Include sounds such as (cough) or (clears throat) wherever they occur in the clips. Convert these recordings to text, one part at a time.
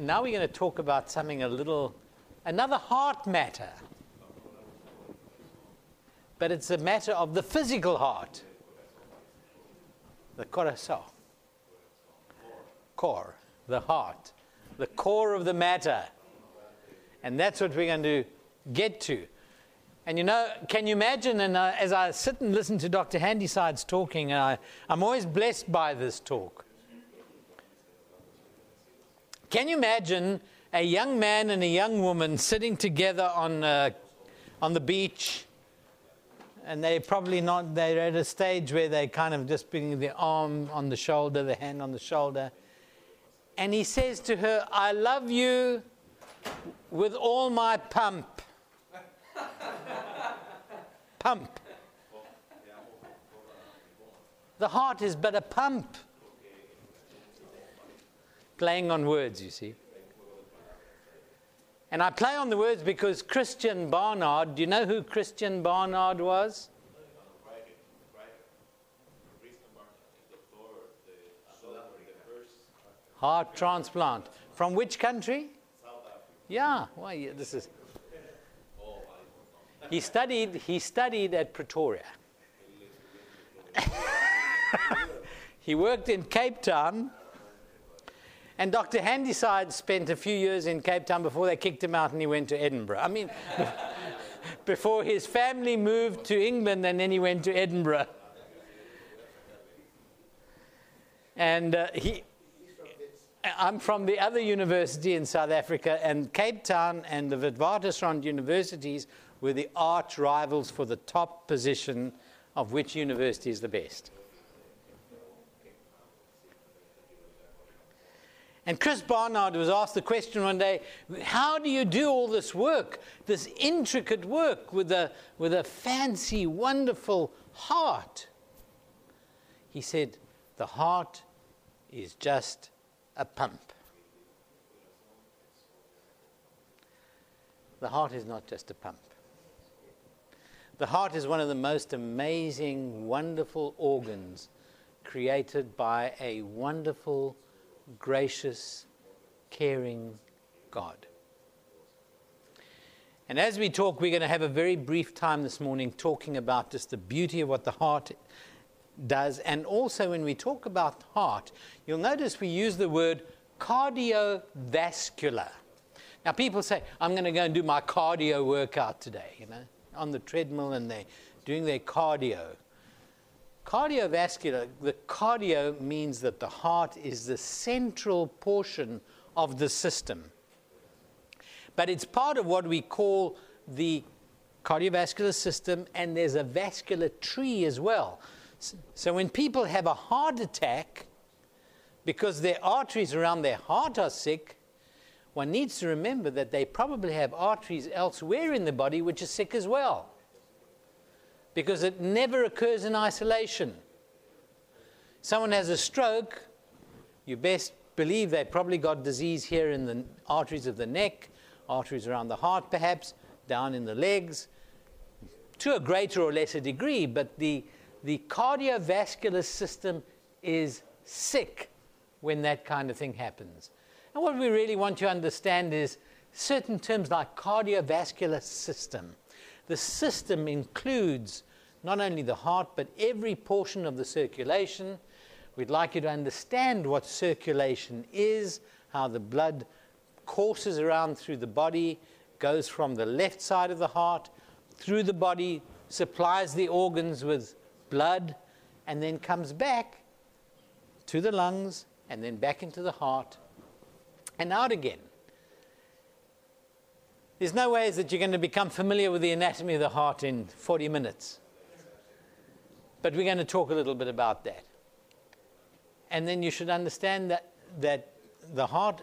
now we're going to talk about something a little, another heart matter. But it's a matter of the physical heart, the corazón, core, the heart, the core of the matter. And that's what we're going to get to. And you know, can you imagine? And uh, as I sit and listen to Dr. Handysides talking, I, I'm always blessed by this talk. Can you imagine a young man and a young woman sitting together on, uh, on the beach? And they're probably not, they're at a stage where they're kind of just putting the arm on the shoulder, the hand on the shoulder. And he says to her, I love you with all my pump. pump. The heart is but a pump. Playing on words, you see. And I play on the words because Christiaan Barnard, do you know who Christiaan Barnard was? Heart transplant. From which country? Yeah, well, yeah, this is. He studied, he studied at Pretoria. (laughs) he worked in Cape Town. And Dr. Handysides spent a few years in Cape Town before they kicked him out and he went to Edinburgh. I mean, (laughs) before his family moved to England and then he went to Edinburgh. And uh, he, I'm from the other university in South Africa, and Cape Town and the Witwatersrand universities were the arch rivals for the top position of which university is the best. And Chris Barnard was asked the question one day how do you do all this work, this intricate work with a, with a fancy, wonderful heart? He said, The heart is just a pump. The heart is not just a pump. The heart is one of the most amazing, wonderful organs created by a wonderful, gracious, caring God. And as we talk, we're going to have a very brief time this morning talking about just the beauty of what the heart does. And also, when we talk about heart, you'll notice we use the word cardiovascular. Now, people say, I'm going to go and do my cardio workout today, you know on the treadmill and they're doing their cardio. Cardiovascular, the cardio means that the heart is the central portion of the system. But it's part of what we call the cardiovascular system, and there's a vascular tree as well. So when people have a heart attack, because their arteries around their heart are sick, one needs to remember that they probably have arteries elsewhere in the body which are sick as well. Because it never occurs in isolation. Someone has a stroke, you best believe they probably got disease here in the arteries of the neck, arteries around the heart perhaps, down in the legs, to a greater or lesser degree, but the, the cardiovascular system is sick when that kind of thing happens. And what we really want to understand is certain terms like cardiovascular system. The system includes not only the heart, but every portion of the circulation. We'd like you to understand what circulation is, how the blood courses around through the body, goes from the left side of the heart through the body, supplies the organs with blood, and then comes back to the lungs and then back into the heart and out again. There's no ways that you're going to become familiar with the anatomy of the heart in 40 minutes. But we're going to talk a little bit about that. And then you should understand that, that the heart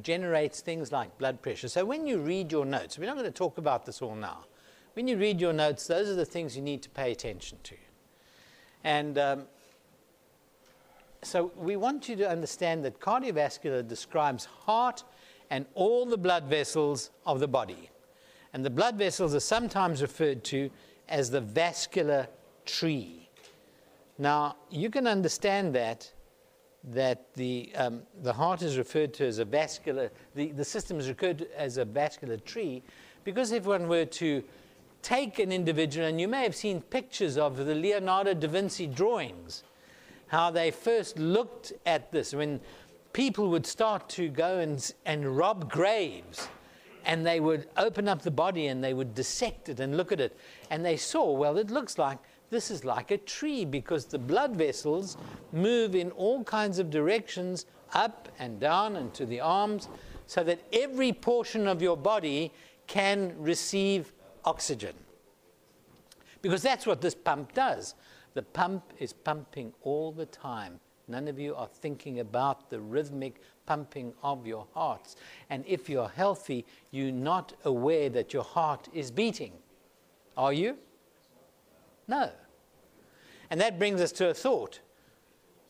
generates things like blood pressure. So when you read your notes, we're not going to talk about this all now. When you read your notes, those are the things you need to pay attention to. And um, so we want you to understand that cardiovascular describes heart and all the blood vessels of the body. And the blood vessels are sometimes referred to as the vascular tree. Now, you can understand that that the, um, the heart is referred to as a vascular, the, the system is referred to as a vascular tree because if one were to take an individual, and you may have seen pictures of the Leonardo da Vinci drawings, how they first looked at this when people would start to go and, and rob graves and they would open up the body and they would dissect it and look at it and they saw well it looks like this is like a tree because the blood vessels move in all kinds of directions, up and down and to the arms, so that every portion of your body can receive oxygen. Because that's what this pump does. The pump is pumping all the time. None of you are thinking about the rhythmic pumping of your hearts. And if you're healthy, you're not aware that your heart is beating. Are you? No. And that brings us to a thought.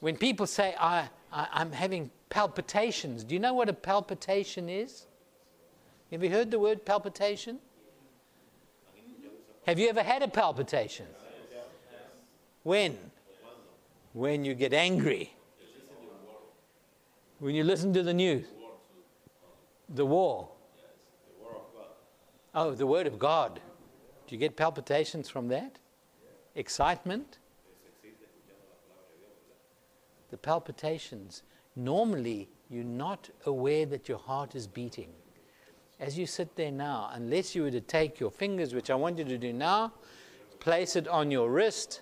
When people say, I, I, am having palpitations, do you know what a palpitation is? Have you heard the word palpitation? Have you ever had a palpitation? When? When you get angry. When you listen to the news. The war. Oh, the Word of God. Do you get palpitations from that? Excitement? the palpitations, normally you're not aware that your heart is beating. As you sit there now, unless you were to take your fingers, which I want you to do now, place it on your wrist,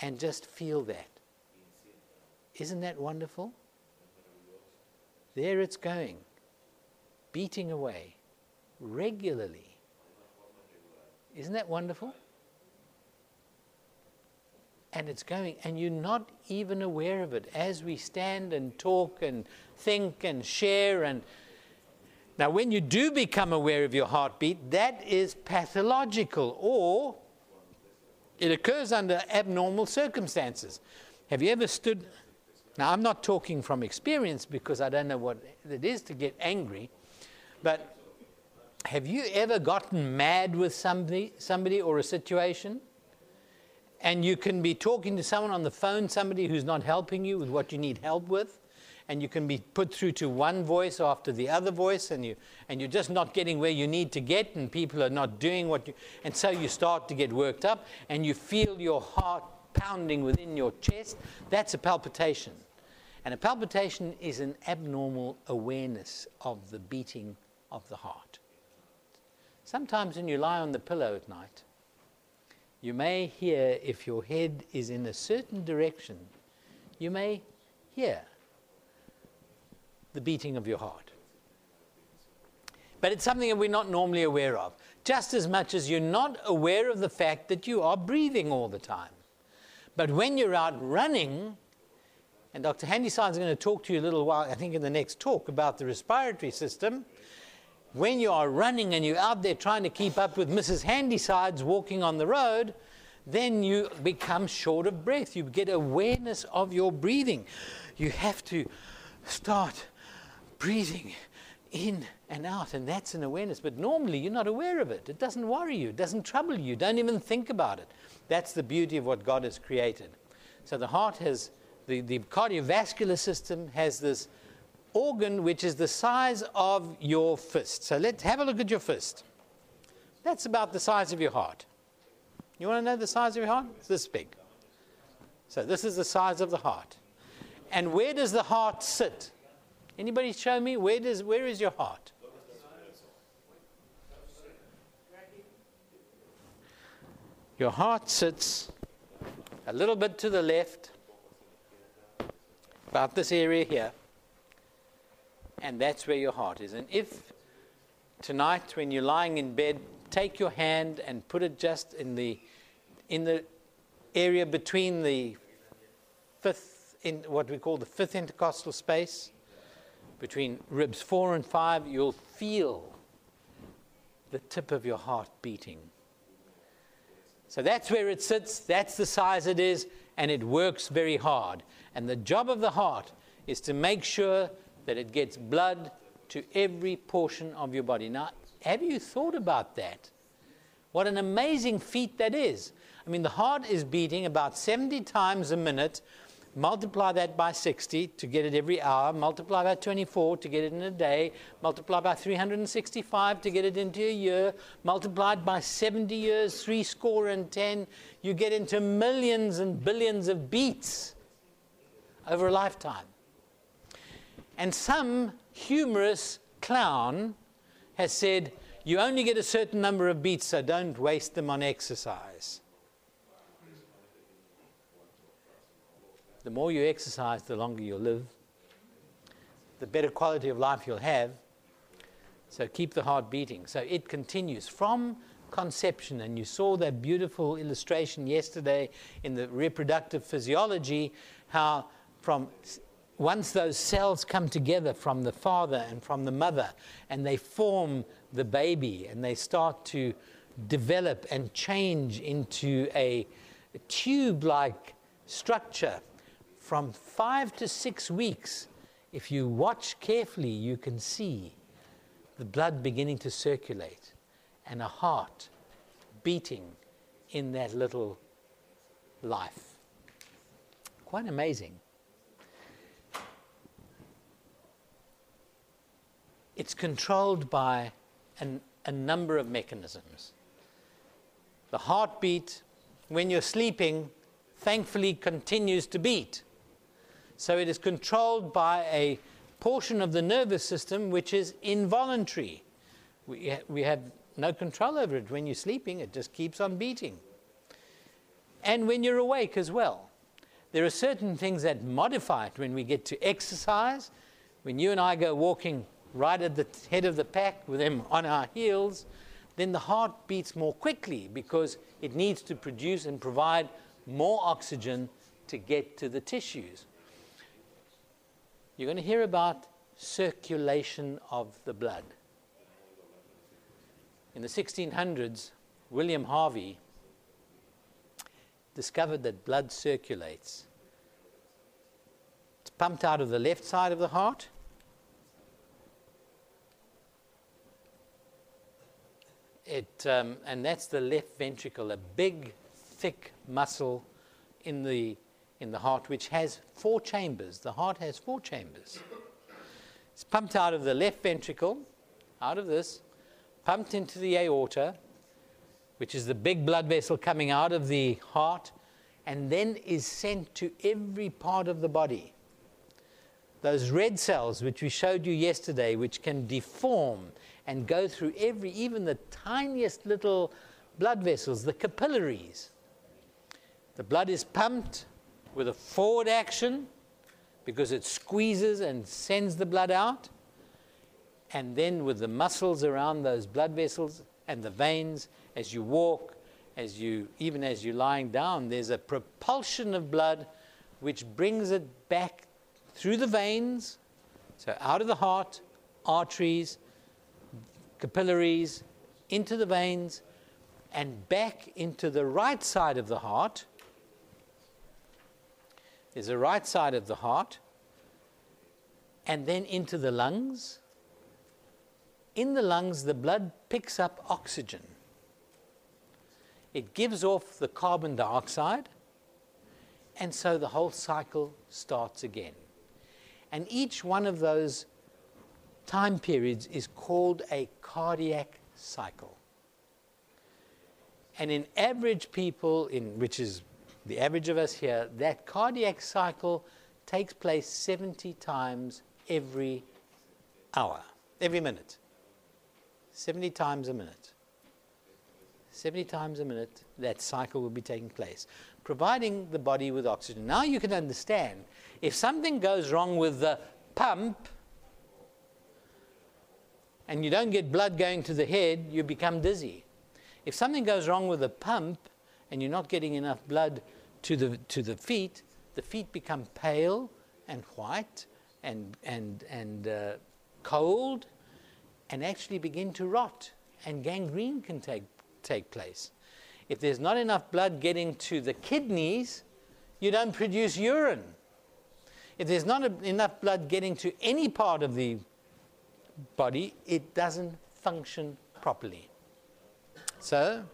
and just feel that. Isn't that wonderful? There it's going, beating away regularly. Isn't that wonderful? and it's going, and you're not even aware of it as we stand and talk and think and share. And now, when you do become aware of your heartbeat, that is pathological, or it occurs under abnormal circumstances. Have you ever stood? Now, I'm not talking from experience because I don't know what it is to get angry, but have you ever gotten mad with somebody, somebody or a situation? and you can be talking to someone on the phone, somebody who's not helping you with what you need help with, and you can be put through to one voice after the other voice, and, you, and you're just not getting where you need to get, and people are not doing what you, and so you start to get worked up, and you feel your heart pounding within your chest. That's a palpitation. And a palpitation is an abnormal awareness of the beating of the heart. Sometimes when you lie on the pillow at night, you may hear, if your head is in a certain direction, you may hear the beating of your heart. But it's something that we're not normally aware of, just as much as you're not aware of the fact that you are breathing all the time. But when you're out running, and Dr. Handysides is going to talk to you a little while, I think in the next talk, about the respiratory system when you are running and you're out there trying to keep up with Mrs. Handysides walking on the road, then you become short of breath. You get awareness of your breathing. You have to start breathing in and out, and that's an awareness. But normally you're not aware of it. It doesn't worry you, it doesn't trouble you, don't even think about it. That's the beauty of what God has created. So the heart has, the, the cardiovascular system has this organ which is the size of your fist. So let's have a look at your fist. That's about the size of your heart. You want to know the size of your heart? It's this big. So this is the size of the heart. And where does the heart sit? Anybody show me where does where is your heart? Your heart sits a little bit to the left, about this area here and that's where your heart is. And if tonight, when you're lying in bed, take your hand and put it just in the, in the area between the fifth, in what we call the fifth intercostal space, between ribs four and five, you'll feel the tip of your heart beating. So that's where it sits, that's the size it is, and it works very hard. And the job of the heart is to make sure that it gets blood to every portion of your body. Now, have you thought about that? What an amazing feat that is. I mean, the heart is beating about 70 times a minute multiply that by 60 to get it every hour, multiply by 24 to get it in a day, multiply by 365 to get it into a year, multiplied by 70 years, three score and 10, you get into millions and billions of beats over a lifetime. And some humorous clown has said, you only get a certain number of beats, so don't waste them on exercise. The more you exercise, the longer you'll live, the better quality of life you'll have. So keep the heart beating. So it continues from conception. And you saw that beautiful illustration yesterday in the reproductive physiology how from once those cells come together from the father and from the mother and they form the baby and they start to develop and change into a tube like structure from five to six weeks, if you watch carefully, you can see the blood beginning to circulate and a heart beating in that little life. Quite amazing. It's controlled by an, a number of mechanisms. The heartbeat, when you're sleeping, thankfully continues to beat. So it is controlled by a portion of the nervous system which is involuntary. We, ha- we have no control over it. When you're sleeping, it just keeps on beating. And when you're awake as well. There are certain things that modify it when we get to exercise. When you and I go walking right at the head of the pack with them on our heels, then the heart beats more quickly because it needs to produce and provide more oxygen to get to the tissues. You're going to hear about circulation of the blood. In the 1600s, William Harvey discovered that blood circulates. It's pumped out of the left side of the heart. It, um, and that's the left ventricle, a big, thick muscle in the in the heart, which has four chambers. The heart has four chambers. It's pumped out of the left ventricle, out of this, pumped into the aorta, which is the big blood vessel coming out of the heart, and then is sent to every part of the body. Those red cells, which we showed you yesterday, which can deform and go through every, even the tiniest little blood vessels, the capillaries. The blood is pumped with a forward action because it squeezes and sends the blood out. And then with the muscles around those blood vessels and the veins, as you walk, as you even as you're lying down, there's a propulsion of blood which brings it back through the veins, so out of the heart, arteries, capillaries, into the veins, and back into the right side of the heart there's a right side of the heart, and then into the lungs. In the lungs, the blood picks up oxygen. It gives off the carbon dioxide, and so the whole cycle starts again. And each one of those time periods is called a cardiac cycle. And in average people, in, which is the average of us here, that cardiac cycle takes place 70 times every hour, every minute. 70 times a minute. 70 times a minute, that cycle will be taking place, providing the body with oxygen. Now you can understand if something goes wrong with the pump and you don't get blood going to the head, you become dizzy. If something goes wrong with the pump and you're not getting enough blood to the, to the feet, the feet become pale and white and, and, and uh, cold and actually begin to rot, and gangrene can take, take place. If there's not enough blood getting to the kidneys, you don't produce urine. If there's not a, enough blood getting to any part of the body, it doesn't function properly. So,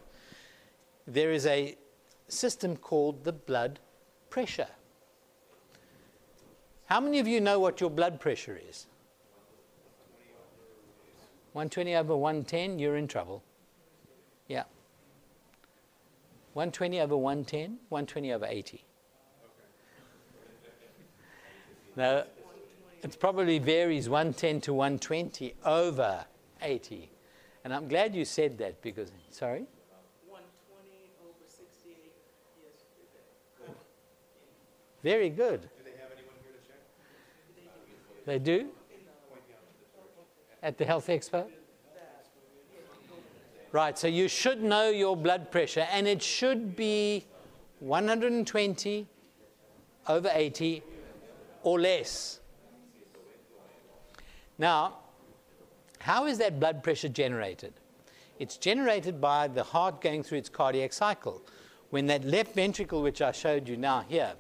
there is a system called the blood pressure. How many of you know what your blood pressure is? 120 over 110, you're in trouble. Yeah. 120 over 110, 120 over 80. Now, it probably varies 110 to 120 over 80. And I'm glad you said that because, sorry? 120 over 68 yesterday. Very good. Do they have anyone here to check? They do? At the Health Expo? Right, so you should know your blood pressure, and it should be 120 over 80 or less. Now, how is that blood pressure generated? It's generated by the heart going through its cardiac cycle. When that left ventricle, which I showed you now here,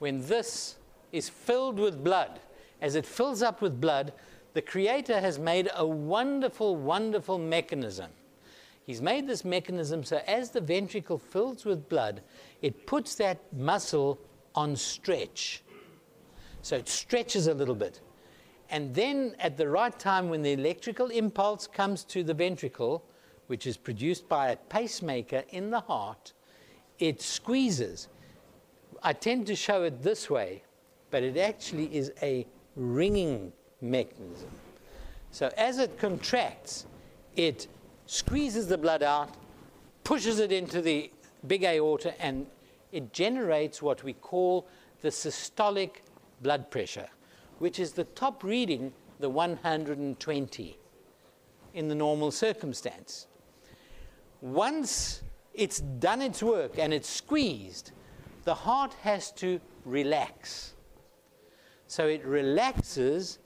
when this is filled with blood, as it fills up with blood, the Creator has made a wonderful, wonderful mechanism. He's made this mechanism so as the ventricle fills with blood, it puts that muscle on stretch. So it stretches a little bit. And then at the right time, when the electrical impulse comes to the ventricle, which is produced by a pacemaker in the heart, it squeezes. I tend to show it this way, but it actually is a ringing mechanism. So as it contracts, it squeezes the blood out, pushes it into the big aorta, and it generates what we call the systolic blood pressure which is the top reading, the 120 in the normal circumstance. Once it's done its work and it's squeezed, the heart has to relax. So it relaxes,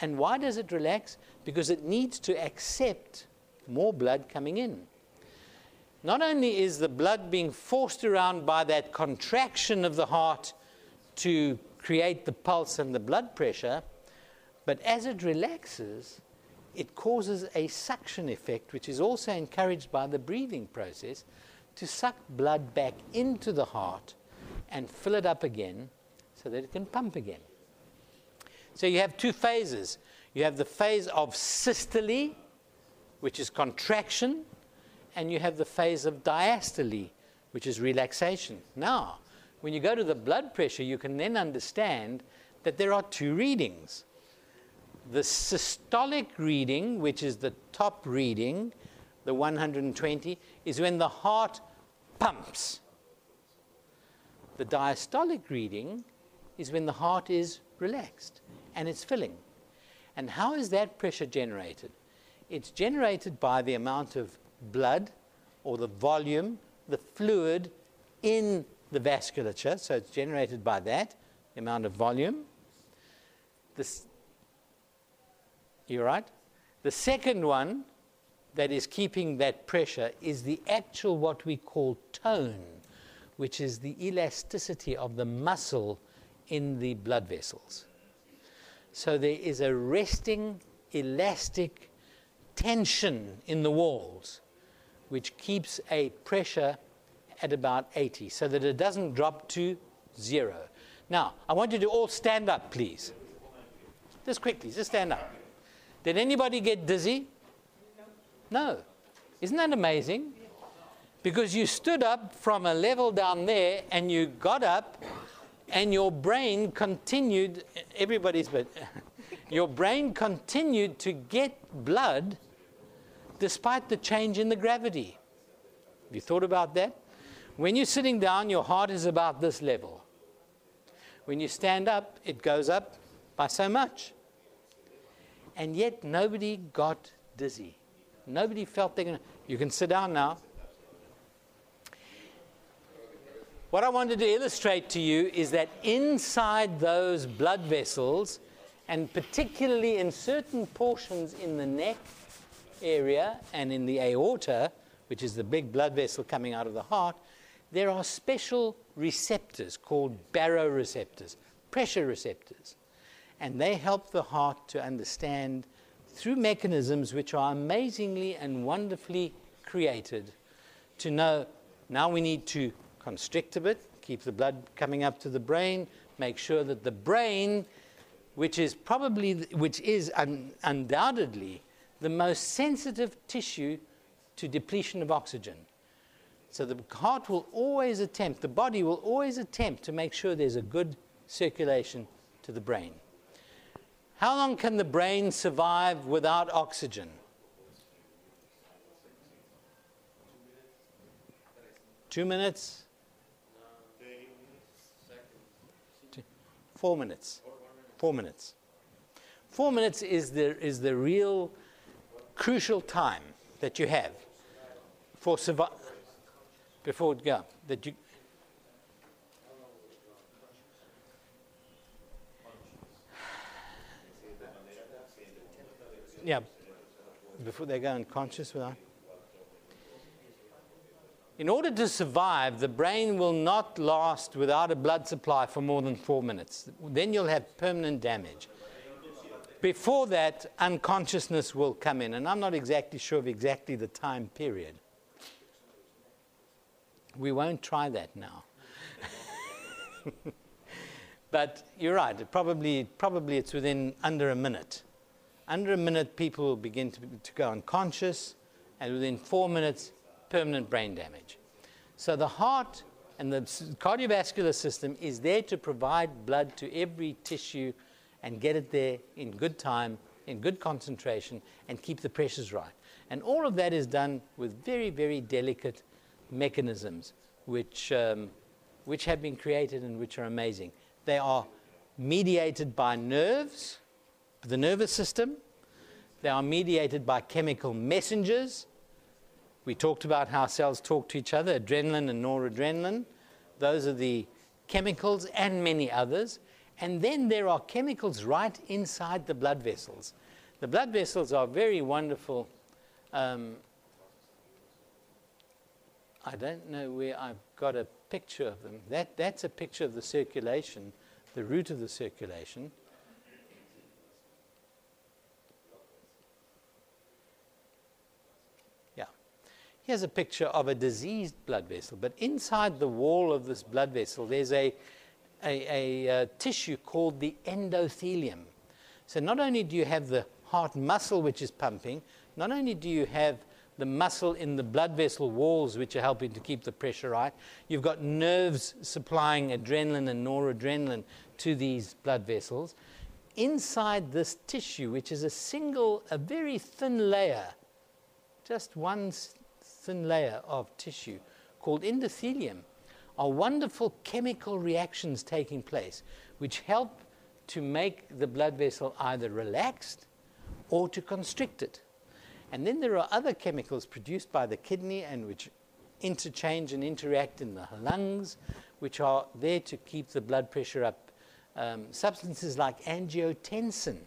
and why does it relax? Because it needs to accept more blood coming in. Not only is the blood being forced around by that contraction of the heart to create the pulse and the blood pressure, but as it relaxes, it causes a suction effect, which is also encouraged by the breathing process, to suck blood back into the heart and fill it up again so that it can pump again. So you have two phases. You have the phase of systole, which is contraction, and you have the phase of diastole, which is relaxation. Now, when you go to the blood pressure, you can then understand that there are two readings. The systolic reading, which is the top reading, the 120, is when the heart pumps. The diastolic reading is when the heart is relaxed and it's filling. And how is that pressure generated? It's generated by the amount of blood or the volume, the fluid in the vasculature, so it's generated by that, the amount of volume. This, you're right. The second one that is keeping that pressure is the actual what we call tone, which is the elasticity of the muscle in the blood vessels. So there is a resting, elastic tension in the walls, which keeps a pressure at about 80 so that it doesn't drop to zero. Now, I want you to all stand up, please. Just quickly, just stand up. Did anybody get dizzy? No. Isn't that amazing? Because you stood up from a level down there and you got up and your brain continued, everybody's, but (laughs) your brain continued to get blood despite the change in the gravity. Have you thought about that? When you're sitting down, your heart is about this level. When you stand up, it goes up by so much. And yet, nobody got dizzy. Nobody felt going to. You can sit down now. What I wanted to illustrate to you is that inside those blood vessels, and particularly in certain portions in the neck area and in the aorta, which is the big blood vessel coming out of the heart, there are special receptors called baroreceptors, pressure receptors. And they help the heart to understand through mechanisms which are amazingly and wonderfully created to know now we need to constrict a bit, keep the blood coming up to the brain, make sure that the brain, which is probably, which is un, undoubtedly the most sensitive tissue to depletion of oxygen. So the heart will always attempt, the body will always attempt to make sure there's a good circulation to the brain. How long can the brain survive without oxygen? Two minutes? Four minutes. Four minutes. Four minutes is the, is the real crucial time that you have for survival. Before go, that you. Yeah, before they go unconscious without. In order to survive, the brain will not last without a blood supply for more than four minutes. Then you'll have permanent damage. Before that, unconsciousness will come in, and I'm not exactly sure of exactly the time period. We won't try that now. (laughs) but you're right, it probably, probably it's within under a minute. Under a minute, people will begin to, to go unconscious, and within four minutes, permanent brain damage. So the heart and the cardiovascular system is there to provide blood to every tissue and get it there in good time, in good concentration, and keep the pressures right. And all of that is done with very, very delicate mechanisms which, um, which have been created and which are amazing. They are mediated by nerves, the nervous system. They are mediated by chemical messengers we talked about how cells talk to each other, adrenaline and noradrenaline. Those are the chemicals and many others. And then there are chemicals right inside the blood vessels. The blood vessels are very wonderful. Um, I don't know where I've got a picture of them. That, that's a picture of the circulation, the root of the circulation. Yeah. Here's a picture of a diseased blood vessel, but inside the wall of this blood vessel, there's a, a, a, a uh, tissue called the endothelium. So not only do you have the heart muscle which is pumping, not only do you have the muscle in the blood vessel walls which are helping to keep the pressure right, you've got nerves supplying adrenaline and noradrenaline to these blood vessels. Inside this tissue, which is a single, a very thin layer, just one thin layer of tissue called endothelium are wonderful chemical reactions taking place which help to make the blood vessel either relaxed or to constrict it. And then there are other chemicals produced by the kidney and which interchange and interact in the lungs, which are there to keep the blood pressure up. Um, substances like angiotensin.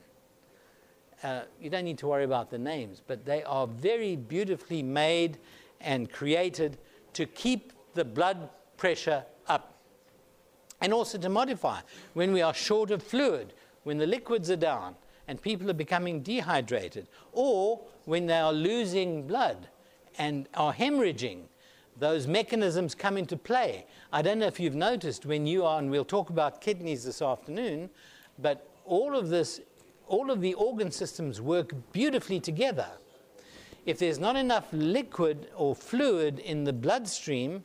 Uh, you don't need to worry about the names, but they are very beautifully made and created to keep the blood pressure up and also to modify when we are short of fluid, when the liquids are down and people are becoming dehydrated, or when they are losing blood and are hemorrhaging. Those mechanisms come into play. I don't know if you've noticed when you are, and we'll talk about kidneys this afternoon, but all of this, all of the organ systems work beautifully together if there's not enough liquid or fluid in the bloodstream,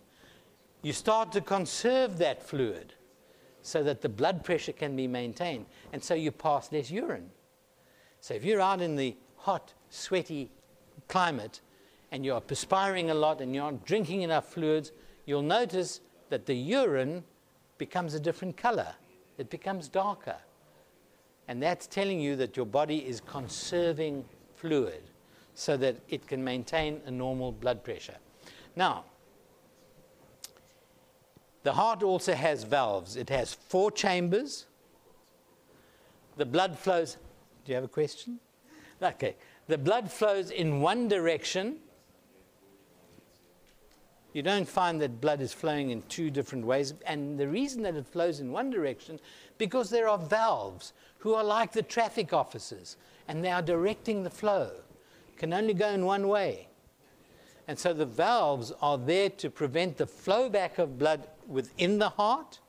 you start to conserve that fluid so that the blood pressure can be maintained. And so you pass less urine. So if you're out in the hot, sweaty climate and you're perspiring a lot and you're not drinking enough fluids, you'll notice that the urine becomes a different color. It becomes darker. And that's telling you that your body is conserving fluid so that it can maintain a normal blood pressure. Now, the heart also has valves. It has four chambers. The blood flows. Do you have a question? Okay. The blood flows in one direction. You don't find that blood is flowing in two different ways. And the reason that it flows in one direction, because there are valves who are like the traffic officers, and they are directing the flow can only go in one way. And so the valves are there to prevent the flow back of blood within the heart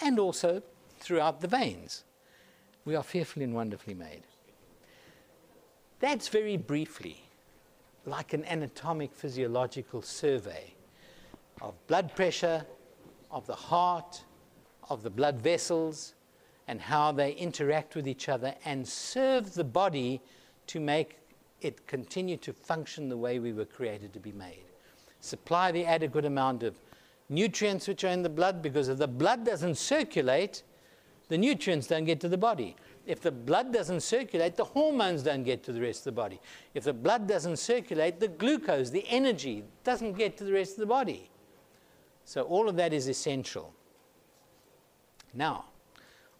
and also throughout the veins. We are fearfully and wonderfully made. That's very briefly like an anatomic physiological survey of blood pressure, of the heart, of the blood vessels, and how they interact with each other and serve the body to make it continue to function the way we were created to be made. Supply the adequate amount of nutrients which are in the blood because if the blood doesn't circulate, the nutrients don't get to the body. If the blood doesn't circulate, the hormones don't get to the rest of the body. If the blood doesn't circulate, the glucose, the energy, doesn't get to the rest of the body. So all of that is essential. Now,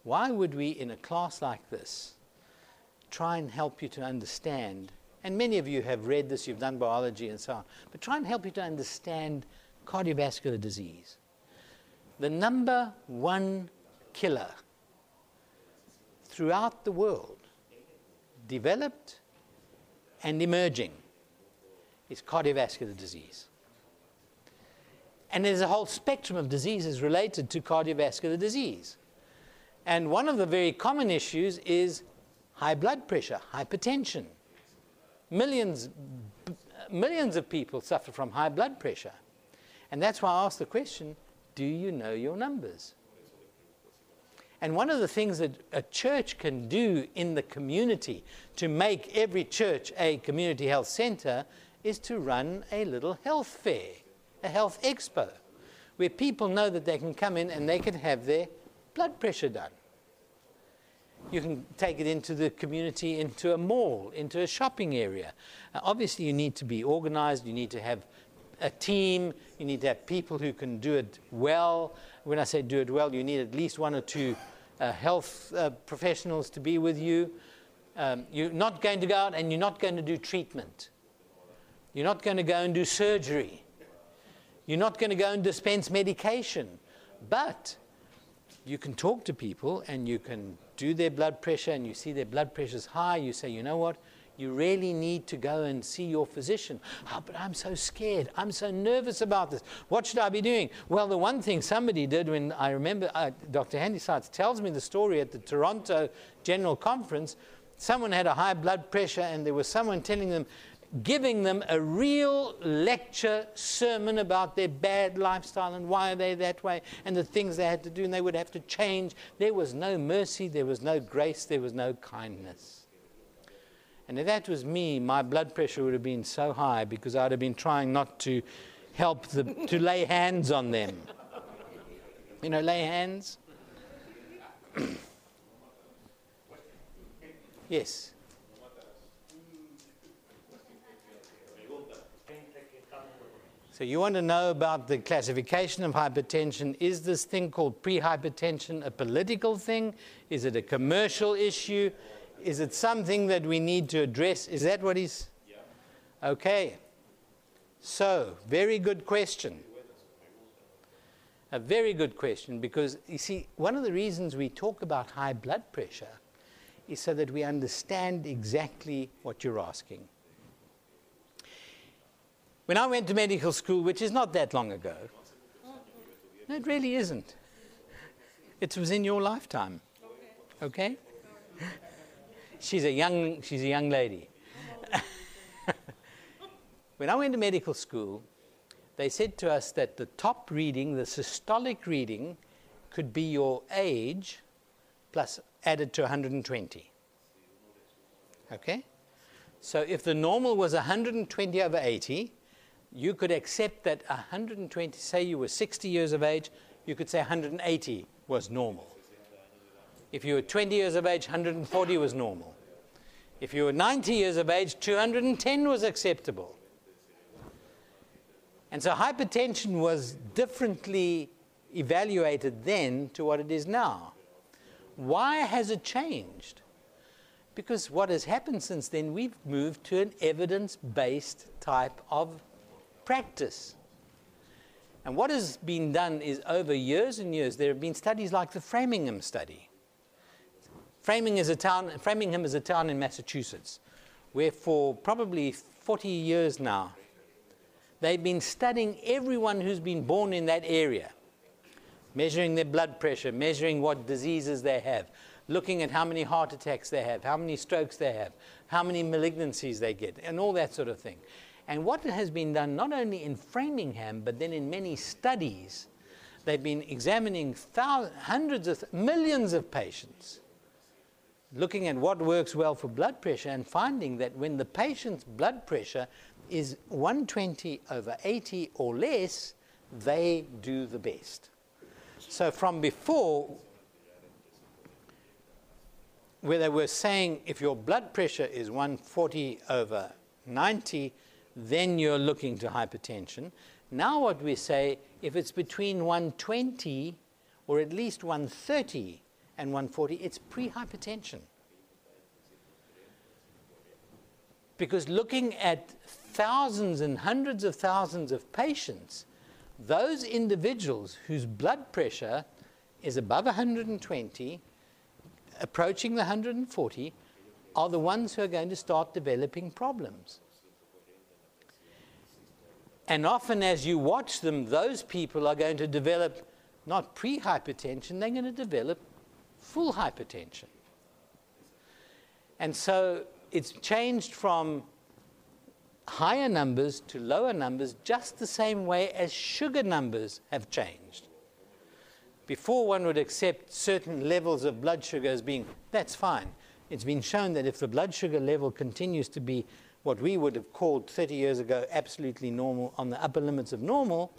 why would we, in a class like this, try and help you to understand? And many of you have read this, you've done biology and so on, but try and help you to understand cardiovascular disease. The number one killer throughout the world, developed and emerging, is cardiovascular disease. And there's a whole spectrum of diseases related to cardiovascular disease. And one of the very common issues is high blood pressure, hypertension. Millions, millions of people suffer from high blood pressure. And that's why I asked the question do you know your numbers? And one of the things that a church can do in the community to make every church a community health center is to run a little health fair a health expo where people know that they can come in and they can have their blood pressure done. You can take it into the community, into a mall, into a shopping area. Uh, obviously, you need to be organized, you need to have a team, you need to have people who can do it well. When I say do it well, you need at least one or two uh, health uh, professionals to be with you. Um, you're not going to go out and you're not going to do treatment. You're not going to go and do surgery. You're not going to go and dispense medication, but you can talk to people and you can do their blood pressure and you see their blood pressure's high. You say, you know what? You really need to go and see your physician. Oh, but I'm so scared. I'm so nervous about this. What should I be doing? Well, the one thing somebody did when I remember uh, Dr. Handysides tells me the story at the Toronto General Conference. Someone had a high blood pressure, and there was someone telling them, giving them a real lecture sermon about their bad lifestyle and why are they that way and the things they had to do and they would have to change. There was no mercy, there was no grace, there was no kindness. And if that was me, my blood pressure would have been so high because I'd have been trying not to help the, to lay hands on them. You know, lay hands? (clears throat) yes. So you want to know about the classification of hypertension. Is this thing called prehypertension a political thing? Is it a commercial issue? Is it something that we need to address? Is that what he's? Yeah. Okay. So, very good question. A very good question because you see, one of the reasons we talk about high blood pressure is so that we understand exactly what you're asking. When I went to medical school, which is not that long ago, no, it really isn't. It was in your lifetime. Okay? She's a young, she's a young lady. (laughs) when I went to medical school, they said to us that the top reading, the systolic reading, could be your age plus added to 120. Okay? So if the normal was 120 over 80, you could accept that 120, say you were 60 years of age, you could say 180 was normal. If you were 20 years of age, 140 was normal. If you were 90 years of age, 210 was acceptable. And so hypertension was differently evaluated then to what it is now. Why has it changed? Because what has happened since then, we've moved to an evidence based type of practice. And what has been done is over years and years, there have been studies like the Framingham study. Framingham is a town, Framingham is a town in Massachusetts, where for probably 40 years now, they've been studying everyone who's been born in that area measuring their blood pressure, measuring what diseases they have, looking at how many heart attacks they have, how many strokes they have, how many malignancies they get, and all that sort of thing. And what has been done not only in Framingham, but then in many studies, they've been examining hundreds of millions of patients, looking at what works well for blood pressure, and finding that when the patient's blood pressure is 120 over 80 or less, they do the best. So from before, where they were saying if your blood pressure is 140 over 90, then you're looking to hypertension. Now, what we say, if it's between 120 or at least 130 and 140, it's pre hypertension. Because looking at thousands and hundreds of thousands of patients, those individuals whose blood pressure is above 120, approaching the 140, are the ones who are going to start developing problems. And often, as you watch them, those people are going to develop not pre hypertension, they're going to develop full hypertension. And so it's changed from higher numbers to lower numbers just the same way as sugar numbers have changed. Before one would accept certain levels of blood sugar as being, that's fine. It's been shown that if the blood sugar level continues to be what we would have called 30 years ago absolutely normal on the upper limits of normal,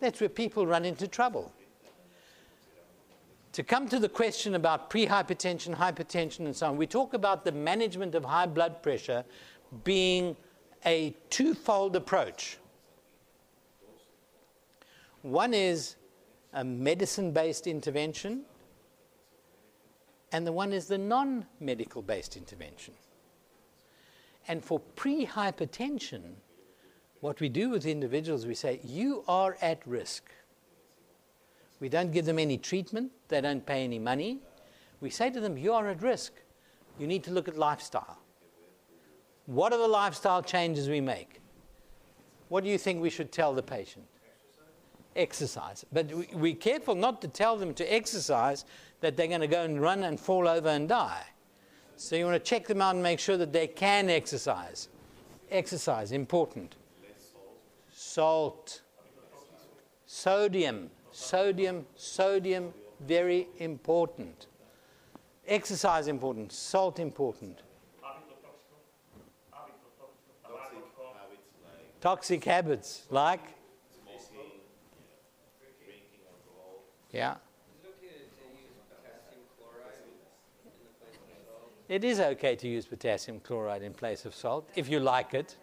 that's where people run into trouble. To come to the question about prehypertension, hypertension, and so on, we talk about the management of high blood pressure being a twofold approach. One is a medicine based intervention, and the one is the non medical based intervention. And for pre hypertension, what we do with individuals, we say, You are at risk. We don't give them any treatment, they don't pay any money. We say to them, You are at risk. You need to look at lifestyle. What are the lifestyle changes we make? What do you think we should tell the patient? Exercise. But we're careful not to tell them to exercise that they're going to go and run and fall over and die. So you want to check them out and make sure that they can exercise. Exercise, important. Salt. Sodium. Sodium, sodium, very important. Exercise important. Salt important. Toxic habits like? Yeah. It is okay to use potassium chloride in place of salt if you like it.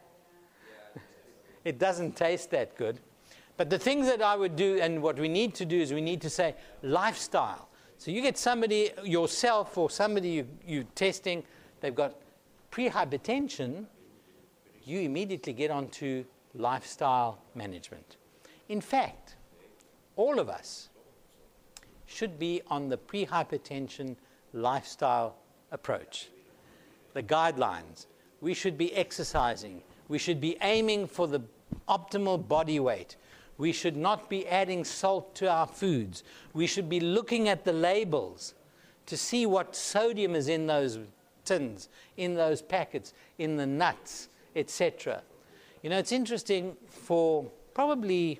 (laughs) it doesn't taste that good. But the things that I would do, and what we need to do is we need to say lifestyle. So you get somebody, yourself or somebody you, you're testing, they've got prehypertension, you immediately get onto lifestyle management. In fact, all of us should be on the prehypertension lifestyle approach. The guidelines. We should be exercising. We should be aiming for the optimal body weight. We should not be adding salt to our foods. We should be looking at the labels to see what sodium is in those tins, in those packets, in the nuts, etc. You know, it's interesting for probably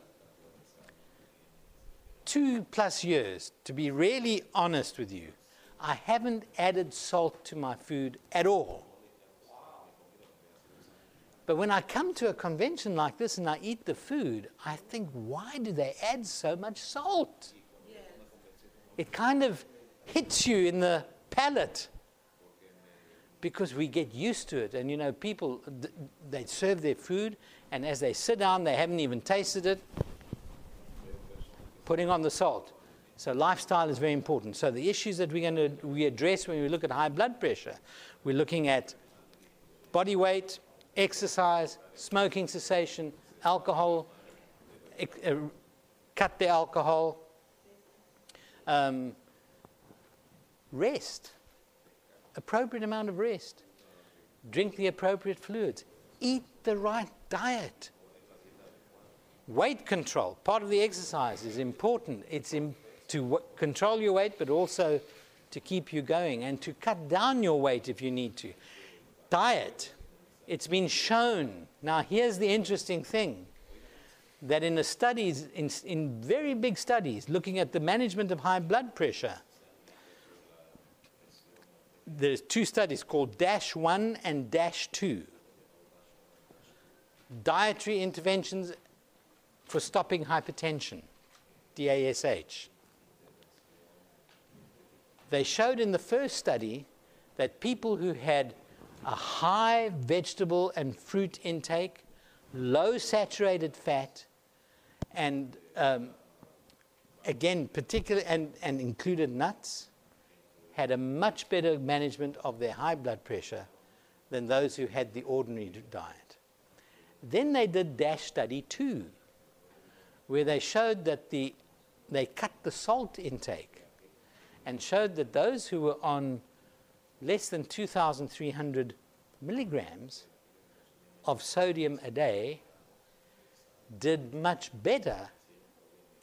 two plus years, to be really honest with you, I haven't added salt to my food at all. But when I come to a convention like this and I eat the food, I think, why do they add so much salt? It kind of hits you in the palate because we get used to it. And you know, people, they serve their food, and as they sit down, they haven't even tasted it, putting on the salt. So lifestyle is very important. So the issues that we're going to we address when we look at high blood pressure, we're looking at body weight, exercise, smoking cessation, alcohol, uh, cut the alcohol, um, rest appropriate amount of rest, drink the appropriate fluids, eat the right diet. Weight control, part of the exercise, is important. It's in, to control your weight, but also to keep you going and to cut down your weight if you need to. Diet, it's been shown. Now, here's the interesting thing that in the studies, in, in very big studies, looking at the management of high blood pressure, there's two studies called Dash 1 and Dash 2. Dietary interventions for stopping hypertension, DASH. They showed in the first study that people who had a high vegetable and fruit intake, low saturated fat, and um, again, particularly, and, and included nuts, had a much better management of their high blood pressure than those who had the ordinary diet. Then they did DASH study two, where they showed that the, they cut the salt intake and showed that those who were on less than 2,300 milligrams of sodium a day did much better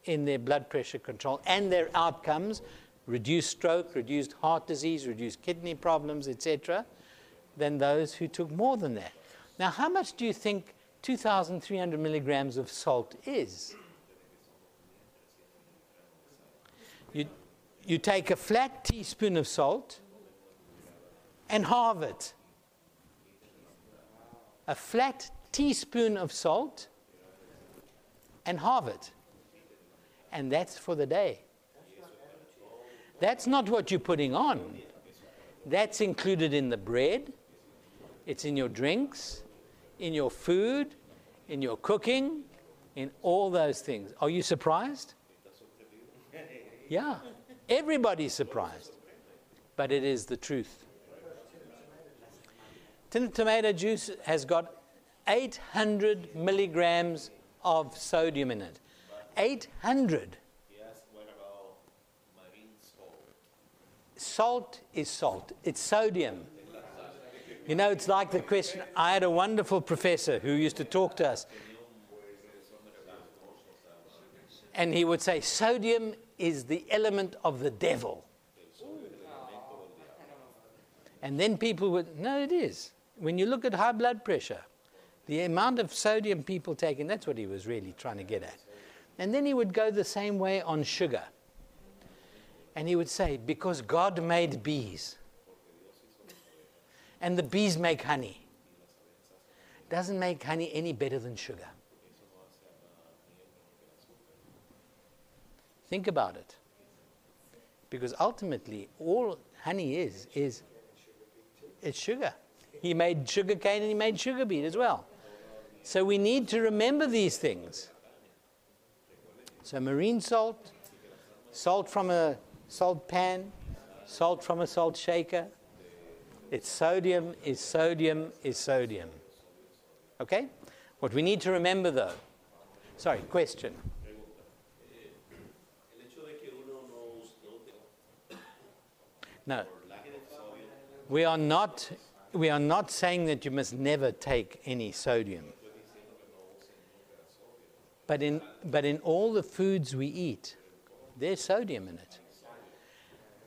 in their blood pressure control and their outcomes reduced stroke, reduced heart disease, reduced kidney problems, etc., than those who took more than that. Now, how much do you think 2,300 milligrams of salt is? You, you take a flat teaspoon of salt and halve it. A flat teaspoon of salt and halve it. And that's for the day. That's not what you're putting on. That's included in the bread, it's in your drinks, in your food, in your cooking, in all those things. Are you surprised? Yeah, everybody's surprised. But it is the truth. Tomato juice has got 800 milligrams of sodium in it. 800. Salt is salt, it's sodium. You know, it's like the question. I had a wonderful professor who used to talk to us. And he would say, Sodium is the element of the devil. And then people would, no, it is. When you look at high blood pressure, the amount of sodium people take, and that's what he was really trying to get at. And then he would go the same way on sugar. And he would say, because God made bees, and the bees make honey, doesn't make honey any better than sugar. Think about it. Because ultimately, all honey is, is it's sugar. He made sugar cane and he made sugar beet as well. So we need to remember these things. So marine salt, salt from a salt pan, salt from a salt shaker. It's sodium is sodium is sodium. Okay? What we need to remember though. Sorry, question. No. We are not we are not saying that you must never take any sodium. But in, but in all the foods we eat, there's sodium in it.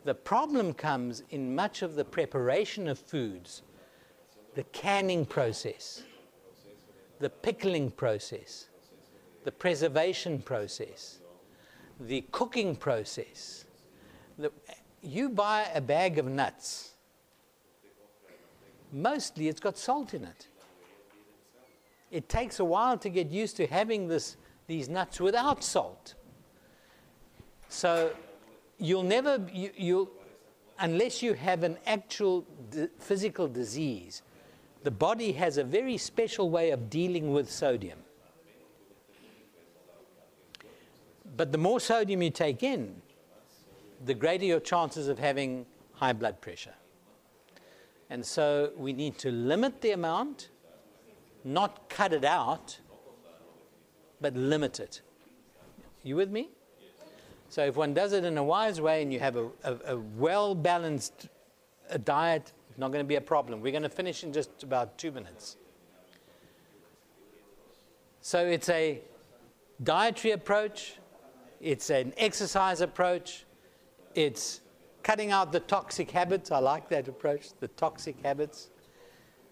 The problem comes in much of the preparation of foods, the canning process, the pickling process, the preservation process, the cooking process. The, you buy a bag of nuts, mostly it's got salt in it. It takes a while to get used to having this, these nuts without salt. So you'll never, you, you'll, unless you have an actual d- physical disease, the body has a very special way of dealing with sodium. But the more sodium you take in, the greater your chances of having high blood pressure. And so we need to limit the amount, not cut it out, but limit it. You with me? So if one does it in a wise way and you have a, a, a well balanced uh, diet, it's not going to be a problem. We're going to finish in just about two minutes. So it's a dietary approach, It's an exercise approach. It's cutting out the toxic habits. I like that approach, the toxic habits.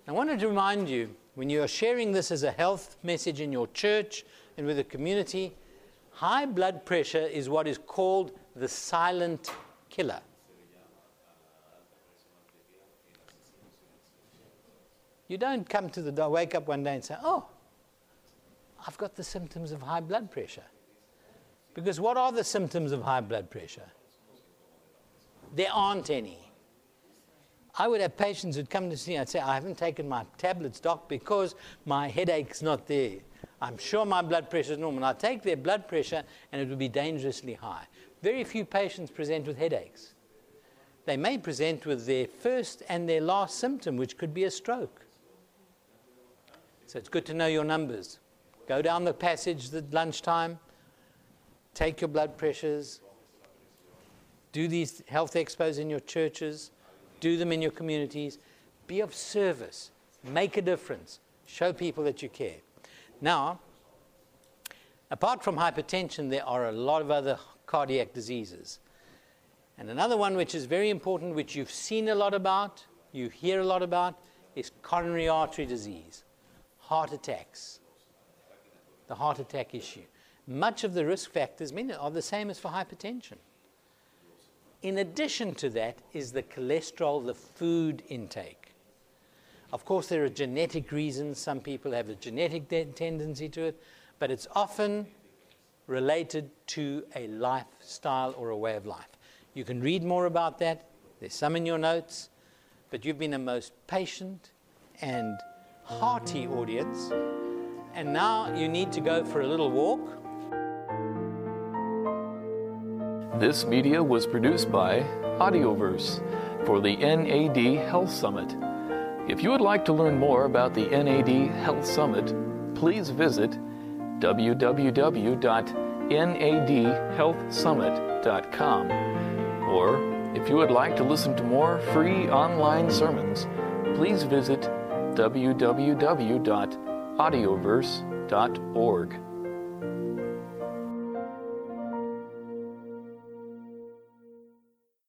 I wanted to remind you when you are sharing this as a health message in your church and with the community, high blood pressure is what is called the silent killer. You don't come to the door, wake up one day and say, "Oh, I've got the symptoms of high blood pressure." Because what are the symptoms of high blood pressure? There aren't any. I would have patients who'd come to see, me. I'd say, I haven't taken my tablets, doc, because my headache's not there. I'm sure my blood pressure is normal. I take their blood pressure and it would be dangerously high. Very few patients present with headaches. They may present with their first and their last symptom, which could be a stroke. So it's good to know your numbers. Go down the passage at lunchtime, take your blood pressures, do these health expos in your churches do them in your communities, be of service, make a difference, show people that you care. Now, apart from hypertension, there are a lot of other cardiac diseases. And another one which is very important, which you've seen a lot about, you hear a lot about, is coronary artery disease, heart attacks, the heart attack issue. Much of the risk factors are the same as for hypertension. In addition to that is the cholesterol, the food intake. Of course, there are genetic reasons. Some people have a genetic de- tendency to it, but it's often related to a lifestyle or a way of life. You can read more about that. There's some in your notes, but you've been a most patient and hearty audience. And now you need to go for a little walk This media was produced by Audioverse for the NAD Health Summit. If you would like to learn more about the NAD Health Summit, please visit www.nadhealthsummit.com. Or if you would like to listen to more free online sermons, please visit www.audioverse.org.